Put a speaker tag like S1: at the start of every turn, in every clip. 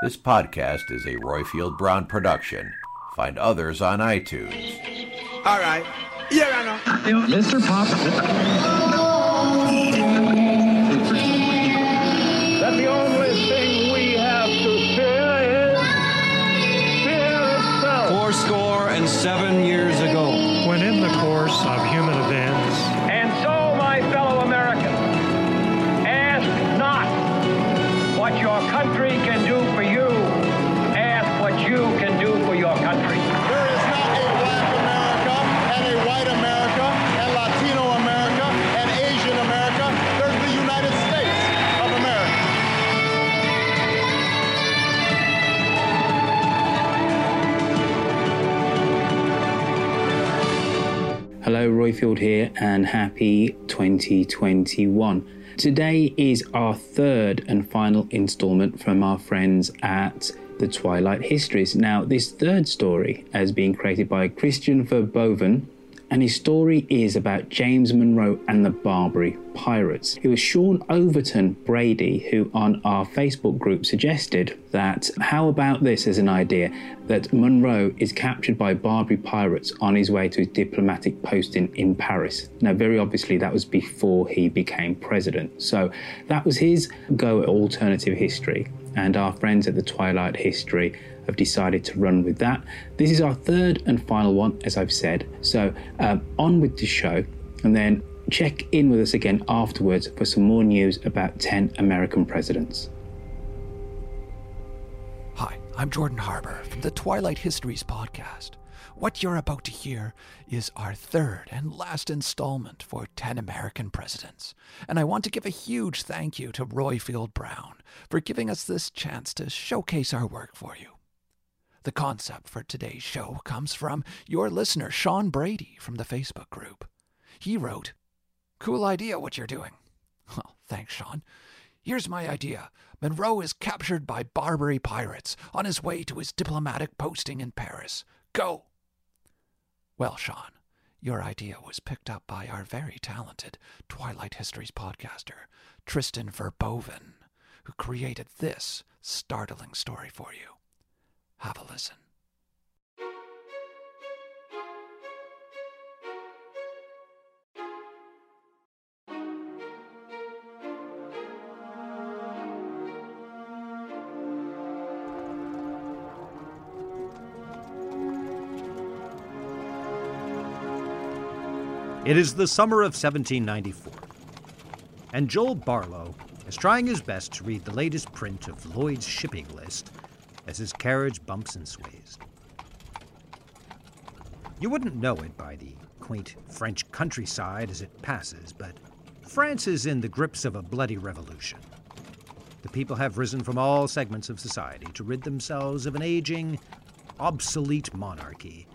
S1: This podcast is a Royfield Brown production. Find others on iTunes.
S2: All right. Yeah, I know.
S3: Mr. Pop.
S4: That the only thing we have to fear is fear itself.
S3: Four score and seven years ago.
S5: When in the course of human events.
S4: And so, my fellow Americans, ask not what your country can you can do for your country.
S6: There is not a black America and a white America and Latino America and Asian America. There's the United States of America.
S7: Hello, Royfield here, and happy 2021. Today is our third and final installment from our friends at the Twilight Histories. Now, this third story has been created by Christian Verboven, and his story is about James Monroe and the Barbary Pirates. It was Sean Overton Brady who, on our Facebook group, suggested that how about this as an idea that Monroe is captured by Barbary pirates on his way to his diplomatic posting in Paris. Now, very obviously, that was before he became president. So, that was his go at alternative history, and our friends at the Twilight History have decided to run with that. This is our third and final one, as I've said. So, um, on with the show, and then check in with us again afterwards for some more news about 10 American presidents.
S8: Hi, I'm Jordan Harbour from the Twilight Histories podcast. What you're about to hear is our third and last installment for 10 American presidents. And I want to give a huge thank you to Royfield Brown for giving us this chance to showcase our work for you. The concept for today's show comes from your listener, Sean Brady, from the Facebook group. He wrote, Cool idea what you're doing. Well, thanks, Sean. Here's my idea Monroe is captured by Barbary pirates on his way to his diplomatic posting in Paris. Go! Well, Sean, your idea was picked up by our very talented Twilight Histories podcaster, Tristan Verboven, who created this startling story for you. Have a listen.
S9: It is the summer of 1794, and Joel Barlow is trying his best to read the latest print of Lloyd's shipping list as his carriage bumps and sways. You wouldn't know it by the quaint French countryside as it passes, but France is in the grips of a bloody revolution. the people have risen from all segments of society to rid themselves of an aging, obsolete monarchy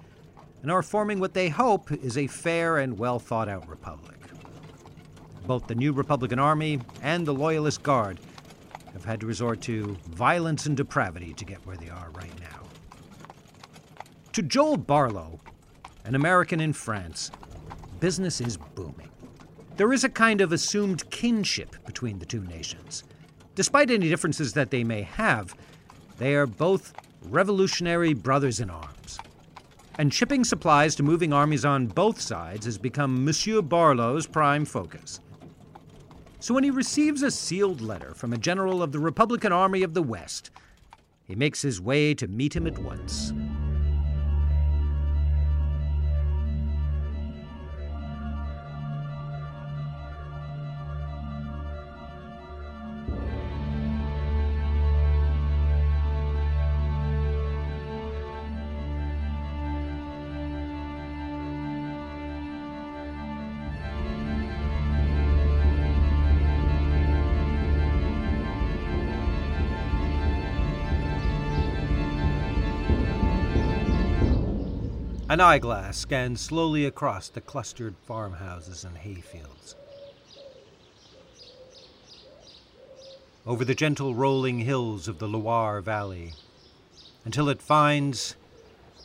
S9: and are forming what they hope is a fair and well thought out republic. Both the new Republican Army and the Loyalist Guard have had to resort to violence and depravity to get where they are right now. To Joel Barlow, an American in France, business is booming. There is a kind of assumed kinship between the two nations. Despite any differences that they may have, they are both revolutionary brothers in arms. And shipping supplies to moving armies on both sides has become Monsieur Barlow's prime focus. So when he receives a sealed letter from a general of the Republican Army of the West, he makes his way to meet him at once. An eyeglass scans slowly across the clustered farmhouses and hayfields. Over the gentle rolling hills of the Loire Valley, until it finds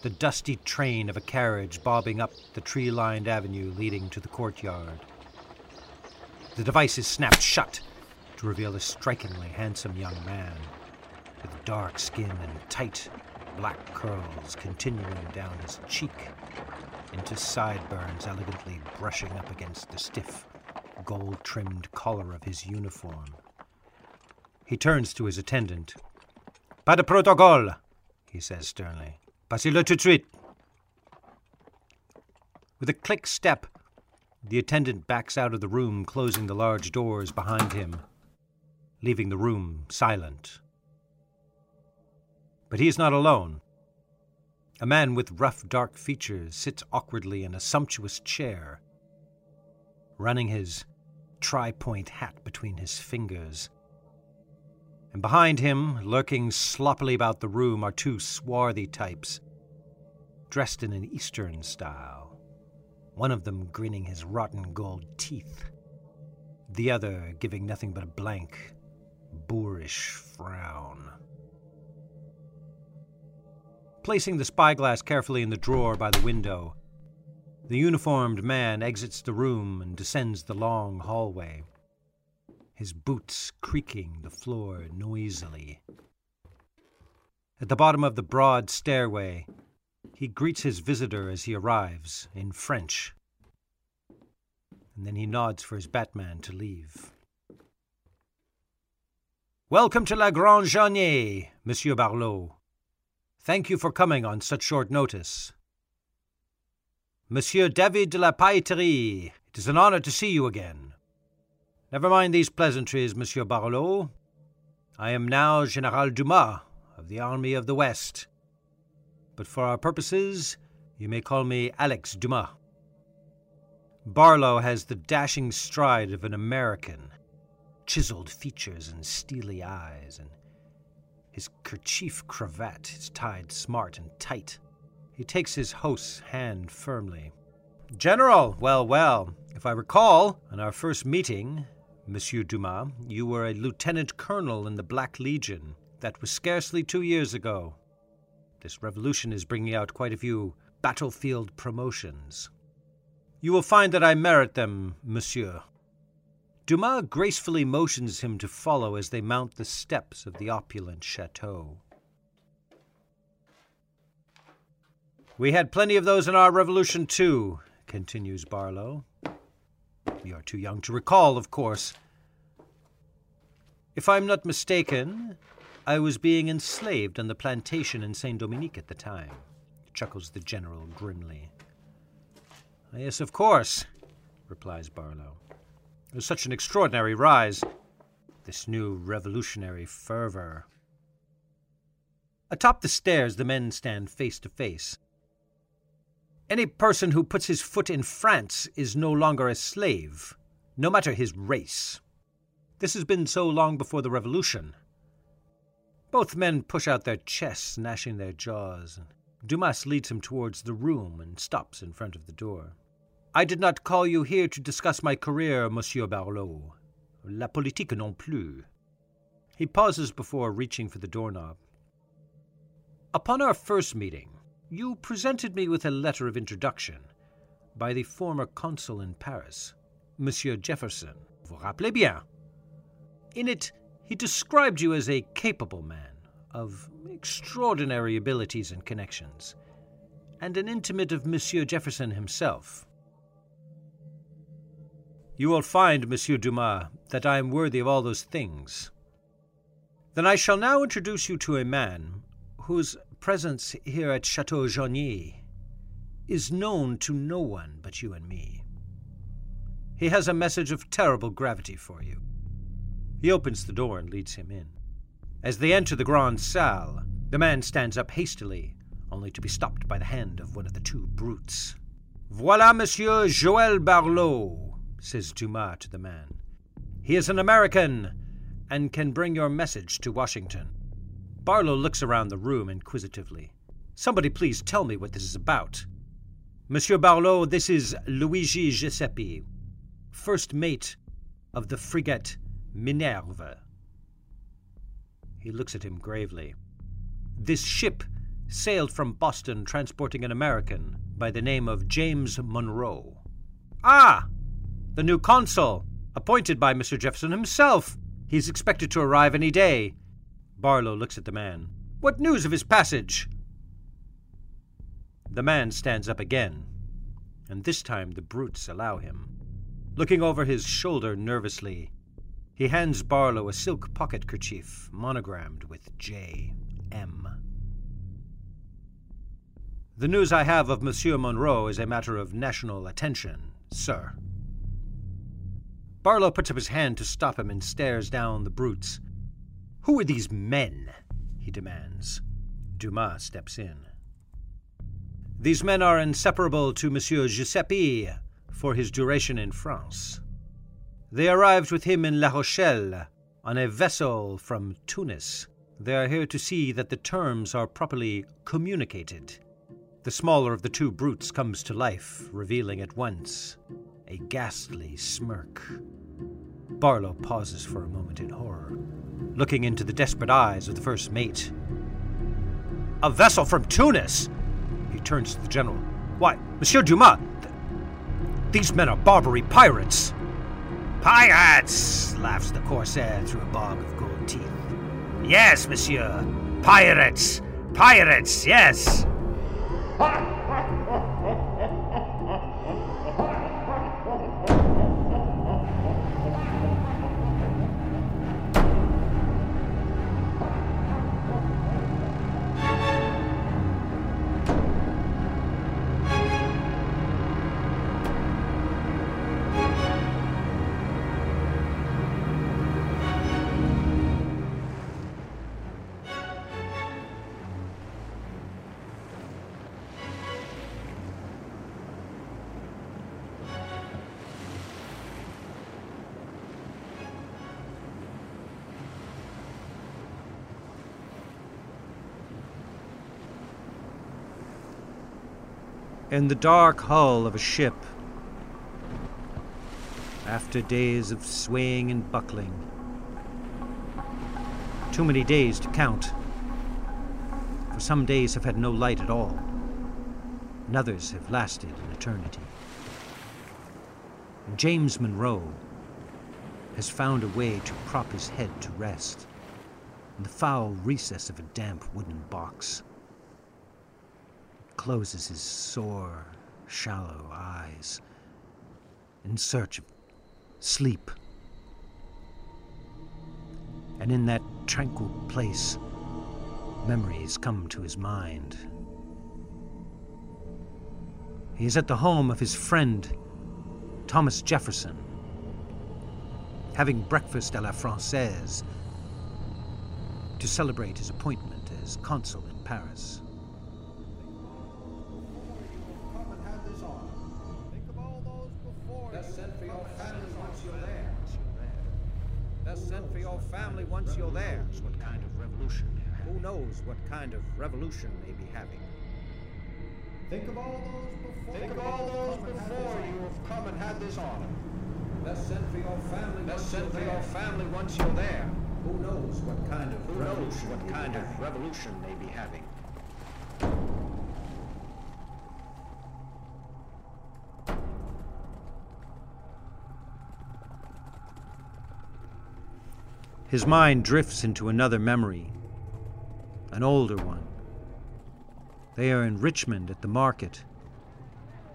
S9: the dusty train of a carriage bobbing up the tree lined avenue leading to the courtyard. The device is snapped shut to reveal a strikingly handsome young man with dark skin and tight, black curls continuing down his cheek into sideburns elegantly brushing up against the stiff, gold trimmed collar of his uniform. He turns to his attendant. Pas de protocole, he says sternly. Passez-le tout de suite. With a click step, the attendant backs out of the room, closing the large doors behind him, leaving the room silent but he is not alone. A man with rough, dark features sits awkwardly in a sumptuous chair, running his tri point hat between his fingers. And behind him, lurking sloppily about the room, are two swarthy types, dressed in an Eastern style, one of them grinning his rotten gold teeth, the other giving nothing but a blank, boorish frown. Placing the spyglass carefully in the drawer by the window, the uniformed man exits the room and descends the long hallway, his boots creaking the floor noisily. At the bottom of the broad stairway, he greets his visitor as he arrives in French, and then he nods for his Batman to leave. Welcome to La Grande Jaunée, Monsieur Barlow, Thank you for coming on such short notice. Monsieur Davy de la Pailleterie, it is an honor to see you again. Never mind these pleasantries, Monsieur Barlow. I am now General Dumas of the Army of the West. But for our purposes, you may call me Alex Dumas. Barlow has the dashing stride of an American, chiseled features and steely eyes, and his kerchief cravat is tied smart and tight. He takes his host's hand firmly. General, well, well. If I recall, on our first meeting, Monsieur Dumas, you were a lieutenant colonel in the Black Legion. That was scarcely two years ago. This revolution is bringing out quite a few battlefield promotions. You will find that I merit them, monsieur. Dumas gracefully motions him to follow as they mount the steps of the opulent chateau. We had plenty of those in our revolution, too, continues Barlow. You are too young to recall, of course. If I'm not mistaken, I was being enslaved on the plantation in Saint-Domingue at the time, chuckles the general grimly. Yes, of course, replies Barlow. There's such an extraordinary rise. This new revolutionary fervor. Atop the stairs, the men stand face to face. Any person who puts his foot in France is no longer a slave, no matter his race. This has been so long before the Revolution. Both men push out their chests, gnashing their jaws. Dumas leads him towards the room and stops in front of the door. I did not call you here to discuss my career, Monsieur Barlow. La politique non plus. He pauses before reaching for the doorknob. Upon our first meeting, you presented me with a letter of introduction by the former consul in Paris, Monsieur Jefferson. Vous rappelez bien? In it, he described you as a capable man of extraordinary abilities and connections, and an intimate of Monsieur Jefferson himself. You will find, Monsieur Dumas, that I am worthy of all those things. Then I shall now introduce you to a man whose presence here at Chateau Joigny is known to no one but you and me. He has a message of terrible gravity for you. He opens the door and leads him in. As they enter the Grand Salle, the man stands up hastily, only to be stopped by the hand of one of the two brutes. Voilà Monsieur Joël Barlow, says Dumas to the man. He is an American and can bring your message to Washington. Barlow looks around the room inquisitively. Somebody please tell me what this is about. Monsieur Barlow, this is Luigi Giuseppe, first mate of the frigate Minerve. He looks at him gravely. This ship sailed from Boston transporting an American by the name of James Monroe. Ah! The new consul, appointed by Mr. Jefferson himself. He's expected to arrive any day. Barlow looks at the man. What news of his passage? The man stands up again, and this time the brutes allow him. Looking over his shoulder nervously, he hands Barlow a silk pocket kerchief monogrammed with J. M. The news I have of Monsieur Monroe is a matter of national attention, sir. Barlow puts up his hand to stop him and stares down the brutes. Who are these men? he demands. Dumas steps in. These men are inseparable to Monsieur Giuseppe for his duration in France. They arrived with him in La Rochelle on a vessel from Tunis. They are here to see that the terms are properly communicated. The smaller of the two brutes comes to life, revealing at once a ghastly smirk. Barlow pauses for a moment in horror, looking into the desperate eyes of the first mate. A vessel from Tunis! He turns to the general. Why, Monsieur Dumas, th- these men are Barbary pirates!
S10: Pirates! laughs the corsair through a bog of gold teeth. Yes, monsieur. Pirates! Pirates, yes!
S9: In the dark hull of a ship. After days of swaying and buckling, too many days to count, for some days have had no light at all, and others have lasted an eternity. And James Monroe has found a way to prop his head to rest in the foul recess of a damp wooden box closes his sore, shallow eyes in search of sleep. And in that tranquil place, memories come to his mind. He is at the home of his friend, Thomas Jefferson, having breakfast à la Francaise to celebrate his appointment as consul in Paris. Once you're. What kind of revolution? Who knows what kind of revolution may be having?
S2: Think of all those before. Think of all those before you have come and had this honor.
S9: Best send for your family.
S2: Best send for your family once you're there.
S9: Who knows what kind of
S2: Who knows
S9: revolution
S2: what kind of
S9: having?
S2: revolution may be having?
S9: His mind drifts into another memory, an older one. They are in Richmond at the market,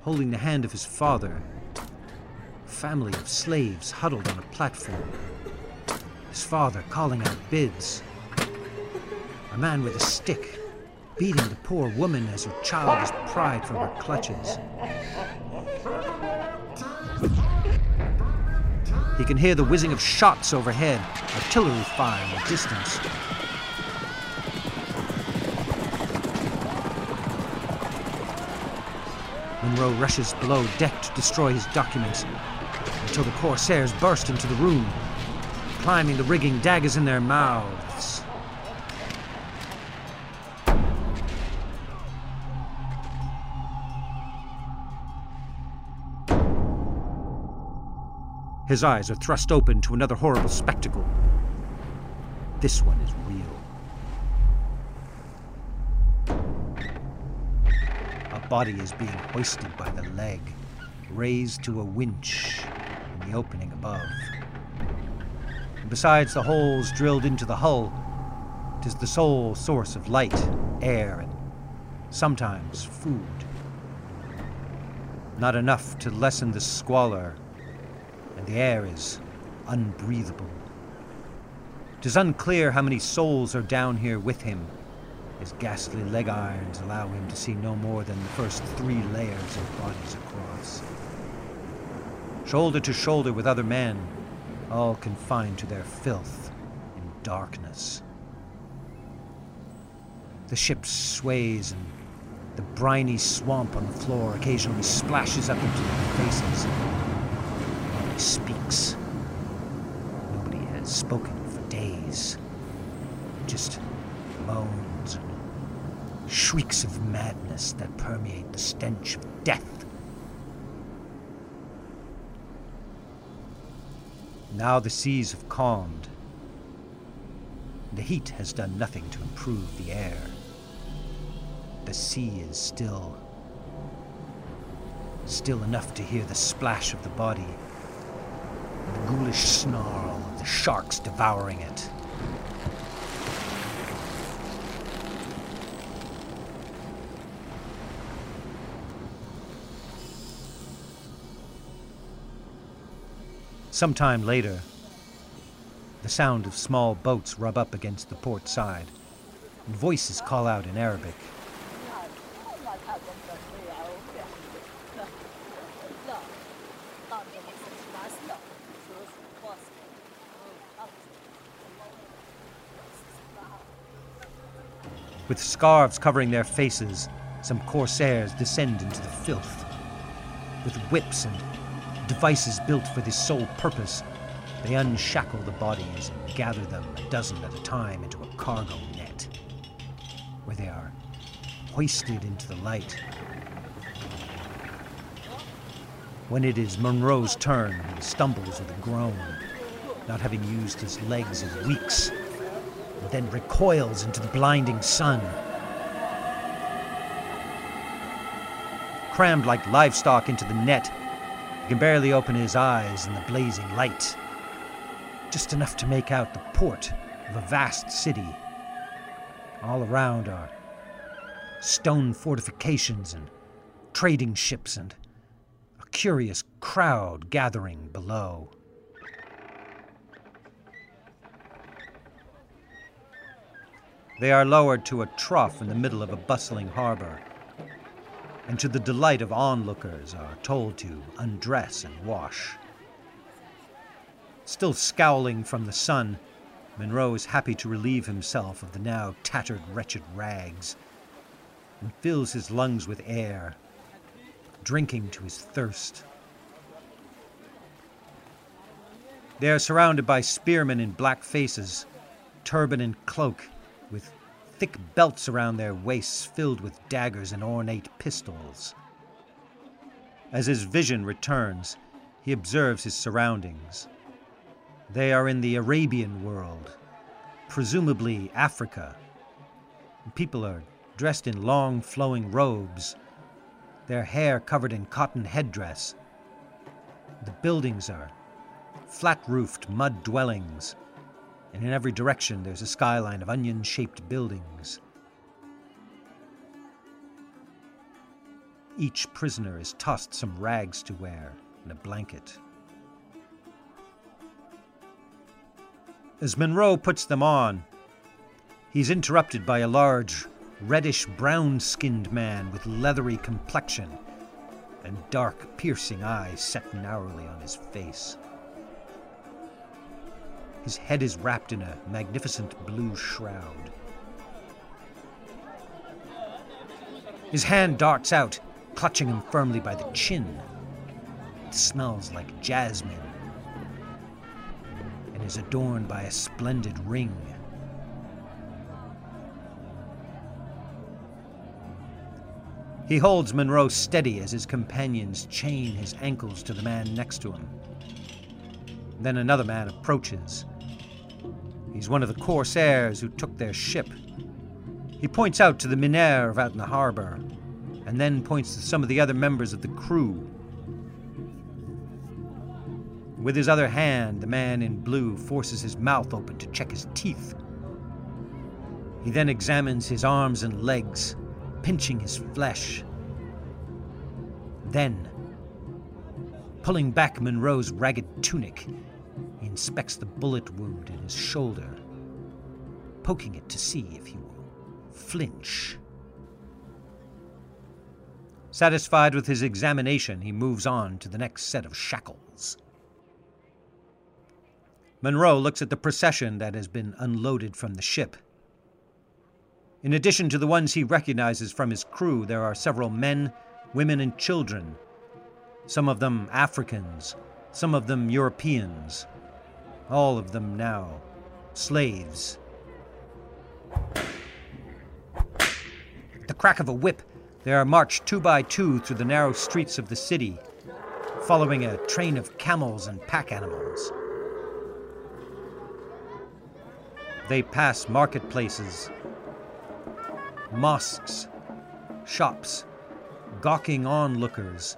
S9: holding the hand of his father. A family of slaves huddled on a platform. His father calling out bids. A man with a stick beating the poor woman as her child is pried from her clutches. He can hear the whizzing of shots overhead, artillery fire in the distance. Monroe rushes below deck to destroy his documents until the corsairs burst into the room, climbing the rigging, daggers in their mouths. His eyes are thrust open to another horrible spectacle. This one is real. A body is being hoisted by the leg, raised to a winch in the opening above. And besides the holes drilled into the hull, it is the sole source of light, air, and sometimes food. Not enough to lessen the squalor and the air is unbreathable. It is unclear how many souls are down here with him. His ghastly leg irons allow him to see no more than the first three layers of bodies across. Shoulder to shoulder with other men, all confined to their filth in darkness. The ship sways and the briny swamp on the floor occasionally splashes up into their faces speaks. Nobody has spoken for days. Just moans and shrieks of madness that permeate the stench of death. Now the seas have calmed. The heat has done nothing to improve the air. The sea is still. Still enough to hear the splash of the body ghoulish snarl of the sharks devouring it. Some time later, the sound of small boats rub up against the port side, and voices call out in Arabic. With scarves covering their faces, some corsairs descend into the filth. With whips and devices built for this sole purpose, they unshackle the bodies and gather them a dozen at a time into a cargo net, where they are hoisted into the light. When it is Monroe's turn, he stumbles with a groan, not having used his legs in weeks then recoils into the blinding sun. Crammed like livestock into the net, he can barely open his eyes in the blazing light. Just enough to make out the port of a vast city. All around are stone fortifications and trading ships and a curious crowd gathering below. They are lowered to a trough in the middle of a bustling harbor, and to the delight of onlookers are told to undress and wash. Still scowling from the sun, Monroe is happy to relieve himself of the now tattered, wretched rags, and fills his lungs with air, drinking to his thirst. They are surrounded by spearmen in black faces, turban and cloak, thick belts around their waists filled with daggers and ornate pistols. As his vision returns, he observes his surroundings. They are in the Arabian world, presumably Africa. People are dressed in long flowing robes, their hair covered in cotton headdress. The buildings are flat roofed mud dwellings, and in every direction there's a skyline of onion shaped buildings. Each prisoner is tossed some rags to wear and a blanket. As Monroe puts them on, he's interrupted by a large, reddish brown skinned man with leathery complexion and dark, piercing eyes set narrowly on his face. His head is wrapped in a magnificent blue shroud. His hand darts out, clutching him firmly by the chin. It smells like jasmine and is adorned by a splendid ring. He holds Monroe steady as his companions chain his ankles to the man next to him. Then another man approaches. He's one of the corsairs who took their ship. He points out to the Minerve out in the harbor, and then points to some of the other members of the crew. With his other hand, the man in blue forces his mouth open to check his teeth. He then examines his arms and legs, pinching his flesh. Then, pulling back Monroe's ragged tunic, he inspects the bullet wound in his shoulder, poking it to see if he will flinch. Satisfied with his examination, he moves on to the next set of shackles. Monroe looks at the procession that has been unloaded from the ship. In addition to the ones he recognizes from his crew, there are several men, women, and children. Some of them Africans, some of them Europeans, all of them now slaves. At the crack of a whip, they are marched two by two through the narrow streets of the city, following a train of camels and pack animals. They pass marketplaces, mosques, shops, gawking onlookers,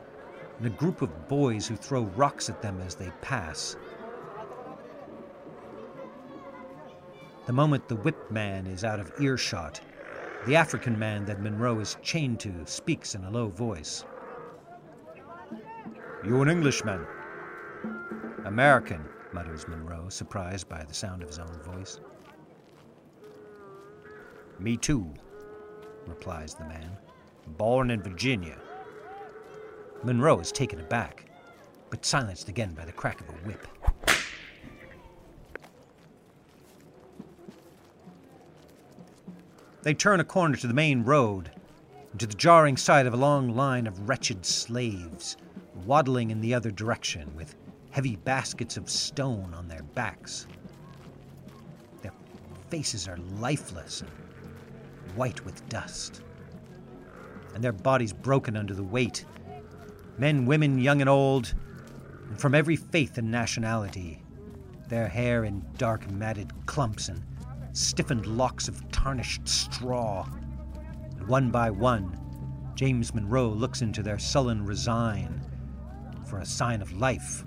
S9: and a group of boys who throw rocks at them as they pass. The moment the whipped man is out of earshot, the African man that Monroe is chained to speaks in a low voice. You an Englishman? American, mutters Monroe, surprised by the sound of his own voice. Me too, replies the man. Born in Virginia. Monroe is taken aback, but silenced again by the crack of a whip. They turn a corner to the main road and to the jarring sight of a long line of wretched slaves waddling in the other direction with heavy baskets of stone on their backs. Their faces are lifeless and white with dust, and their bodies broken under the weight. Men, women, young and old, and from every faith and nationality, their hair in dark matted clumps and stiffened locks of tarnished straw. And one by one, James Monroe looks into their sullen resign for a sign of life,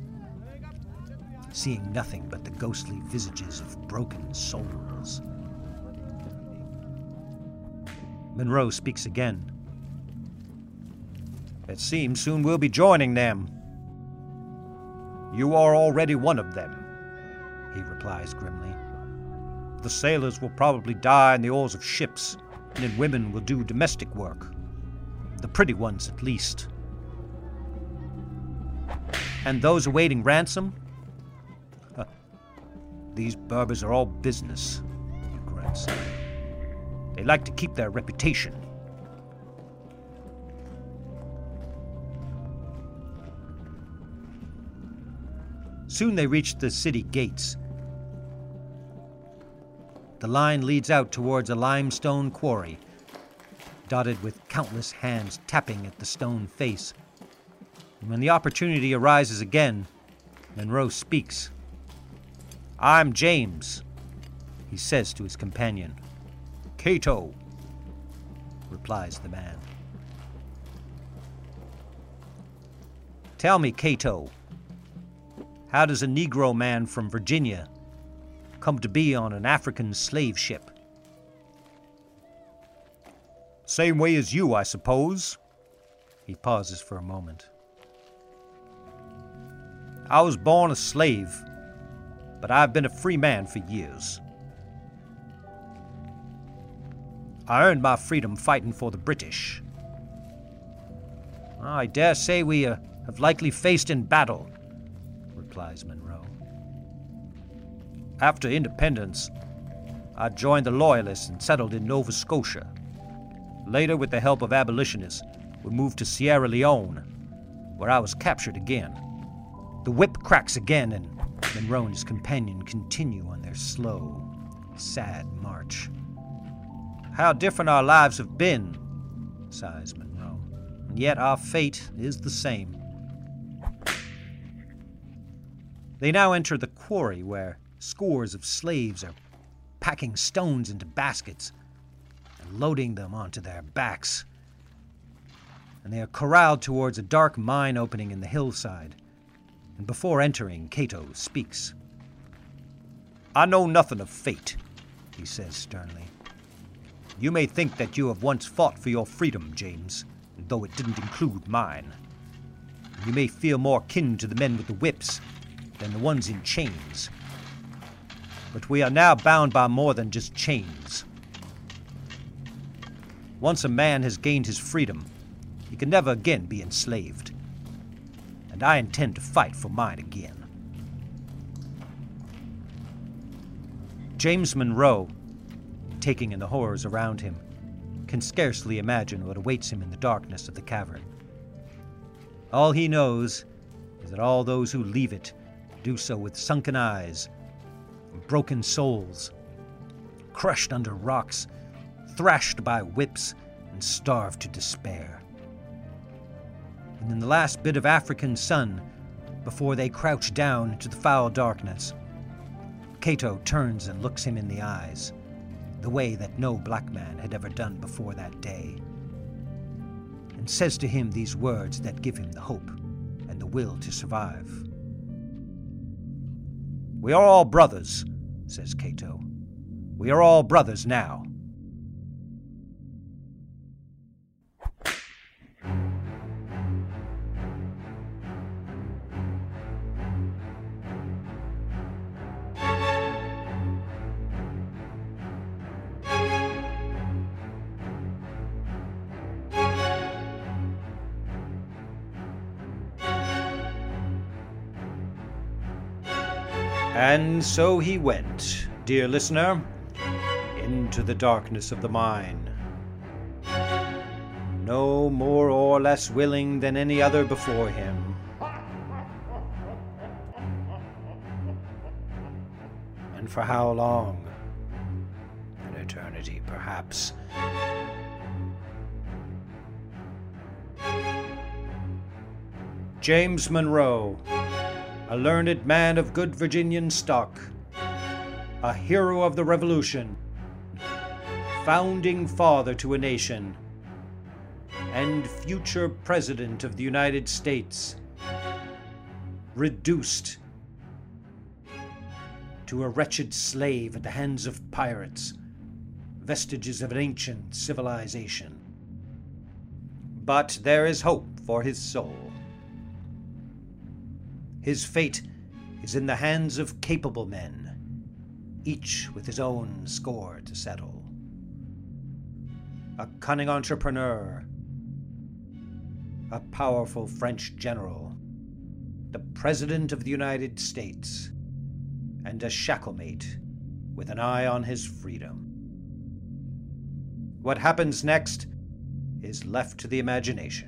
S9: seeing nothing but the ghostly visages of broken souls. Monroe speaks again. It seems soon we'll be joining them. You are already one of them, he replies grimly. The sailors will probably die in the oars of ships, and women will do domestic work. The pretty ones, at least. And those awaiting ransom? Huh. These Berbers are all business, he grunts. They like to keep their reputation. Soon they reached the city gates. The line leads out towards a limestone quarry, dotted with countless hands tapping at the stone face. And when the opportunity arises again, Monroe speaks. I'm James, he says to his companion. Cato, replies the man. Tell me, Cato, how does a Negro man from Virginia come to be on an African slave ship? Same way as you, I suppose. He pauses for a moment. I was born a slave, but I've been a free man for years. I earned my freedom fighting for the British. I dare say we uh, have likely faced in battle, replies Monroe. After independence, I joined the Loyalists and settled in Nova Scotia. Later, with the help of abolitionists, we moved to Sierra Leone, where I was captured again. The whip cracks again, and Monroe and his companion continue on their slow, sad march. How different our lives have been, sighs Monroe, and yet our fate is the same. They now enter the quarry where scores of slaves are packing stones into baskets and loading them onto their backs. And they are corralled towards a dark mine opening in the hillside. And before entering, Cato speaks. I know nothing of fate, he says sternly. You may think that you have once fought for your freedom, James, though it didn't include mine. You may feel more kin to the men with the whips than the ones in chains. But we are now bound by more than just chains. Once a man has gained his freedom, he can never again be enslaved. And I intend to fight for mine again. James Monroe, taking in the horrors around him, can scarcely imagine what awaits him in the darkness of the cavern. All he knows is that all those who leave it do so with sunken eyes, broken souls, crushed under rocks, thrashed by whips, and starved to despair. And in the last bit of African sun, before they crouch down into the foul darkness, Cato turns and looks him in the eyes, the way that no black man had ever done before that day, and says to him these words that give him the hope and the will to survive. We are all brothers, says Cato. We are all brothers now. And so he went, dear listener, into the darkness of the mine. No more or less willing than any other before him. And for how long? An eternity, perhaps. James Monroe a learned man of good Virginian stock, a hero of the Revolution, founding father to a nation, and future President of the United States, reduced to a wretched slave at the hands of pirates, vestiges of an ancient civilization. But there is hope for his soul. His fate is in the hands of capable men, each with his own score to settle. A cunning entrepreneur, a powerful French general, the President of the United States, and a shacklemate with an eye on his freedom. What happens next is left to the imagination.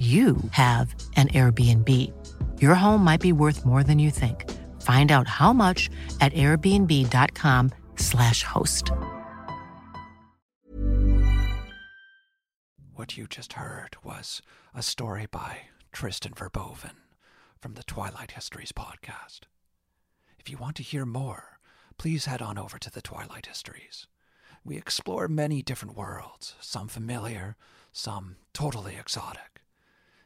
S11: you have an Airbnb. Your home might be worth more than you think. Find out how much at airbnb.com/slash host.
S8: What you just heard was a story by Tristan Verboven from the Twilight Histories podcast. If you want to hear more, please head on over to the Twilight Histories. We explore many different worlds, some familiar, some totally exotic.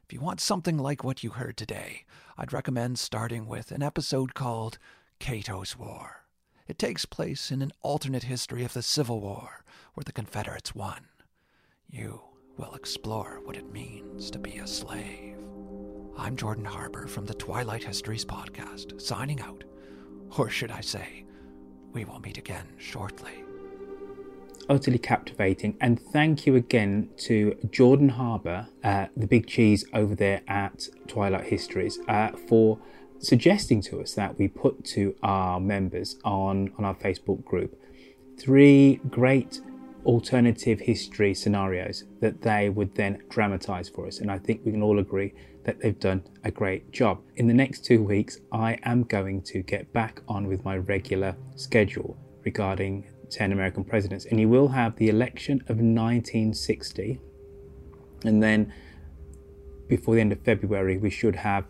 S8: If you want something like what you heard today, I'd recommend starting with an episode called Cato's War. It takes place in an alternate history of the Civil War where the Confederates won. You will explore what it means to be a slave. I'm Jordan Harbour from the Twilight Histories podcast, signing out. Or should I say, we will meet again shortly
S7: utterly captivating. And thank you again to Jordan Harbour, uh, the big cheese over there at Twilight Histories, uh, for suggesting to us that we put to our members on, on our Facebook group three great alternative history scenarios that they would then dramatize for us. And I think we can all agree that they've done a great job. In the next two weeks, I am going to get back on with my regular schedule regarding 10 American presidents. And you will have the election of 1960. And then before the end of February, we should have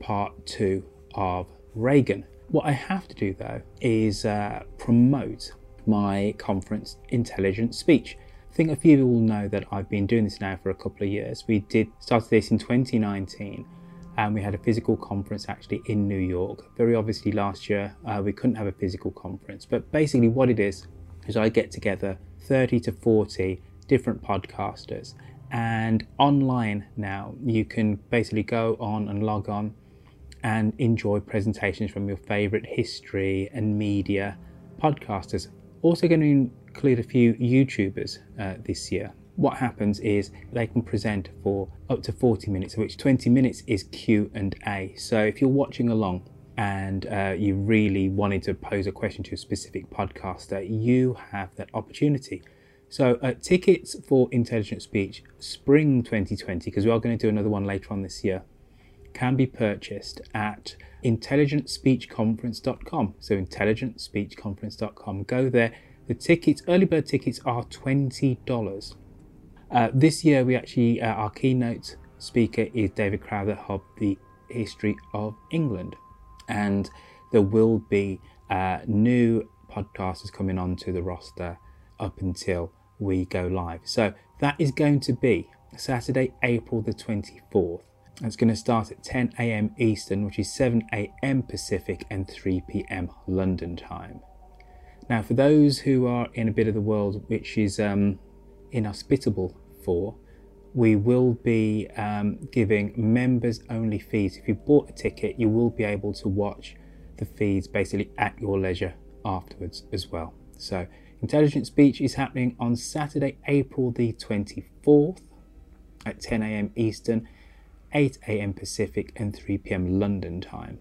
S7: part two of Reagan. What I have to do though is uh, promote my conference, Intelligent Speech. I think a few of you will know that I've been doing this now for a couple of years. We did started this in 2019 and we had a physical conference actually in New York. Very obviously, last year uh, we couldn't have a physical conference, but basically, what it is is I get together 30 to 40 different podcasters, and online now you can basically go on and log on and enjoy presentations from your favorite history and media podcasters. Also, going to include a few YouTubers uh, this year. What happens is they can present for up to 40 minutes of which 20 minutes is q&a so if you're watching along and uh, you really wanted to pose a question to a specific podcaster you have that opportunity. So uh, tickets for intelligent speech spring 2020 because we are going to do another one later on this year can be purchased at intelligentspeechconference.com so intelligentspeechconference.com go there. The tickets early bird tickets are $20 uh, this year, we actually, uh, our keynote speaker is David Crowther of the History of England. And there will be uh, new podcasters coming onto the roster up until we go live. So that is going to be Saturday, April the 24th. It's going to start at 10 a.m. Eastern, which is 7 a.m. Pacific and 3 p.m. London time. Now, for those who are in a bit of the world which is um, inhospitable for, we will be um, giving members only feeds. If you bought a ticket, you will be able to watch the feeds basically at your leisure afterwards as well. So, Intelligent Speech is happening on Saturday, April the 24th at 10 a.m. Eastern, 8 a.m. Pacific, and 3 p.m. London time.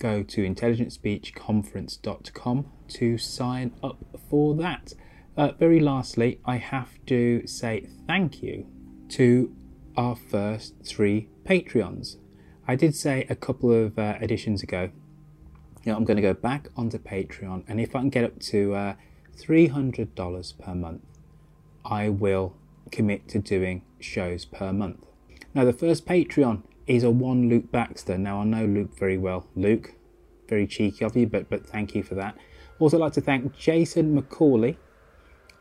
S7: Go to intelligentspeechconference.com to sign up for that. Uh, very lastly, I have to say thank you to our first three Patreons. I did say a couple of uh, editions ago, you know, I'm going to go back onto Patreon, and if I can get up to uh, $300 per month, I will commit to doing shows per month. Now, the first Patreon is a one Luke Baxter. Now, I know Luke very well. Luke, very cheeky of you, but, but thank you for that. Also, like to thank Jason Macaulay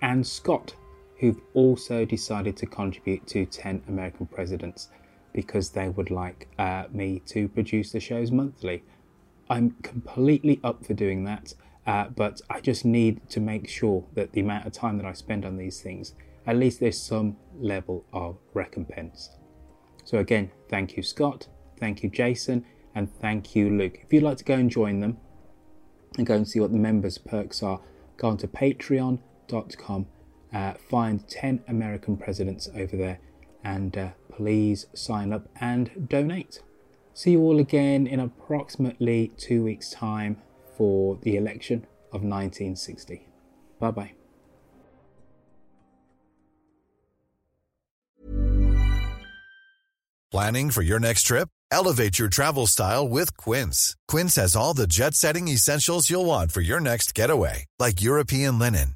S7: and Scott who've also decided to contribute to 10 American Presidents because they would like uh, me to produce the shows monthly. I'm completely up for doing that, uh, but I just need to make sure that the amount of time that I spend on these things, at least there's some level of recompense. So, again, thank you, Scott, thank you, Jason, and thank you, Luke. If you'd like to go and join them and go and see what the members' perks are, go on to patreon.com uh, find 10 American presidents over there and uh, please sign up and donate. See you all again in approximately two weeks' time for the election of 1960. Bye bye.
S12: Planning for your next trip? Elevate your travel style with Quince. Quince has all the jet setting essentials you'll want for your next getaway, like European linen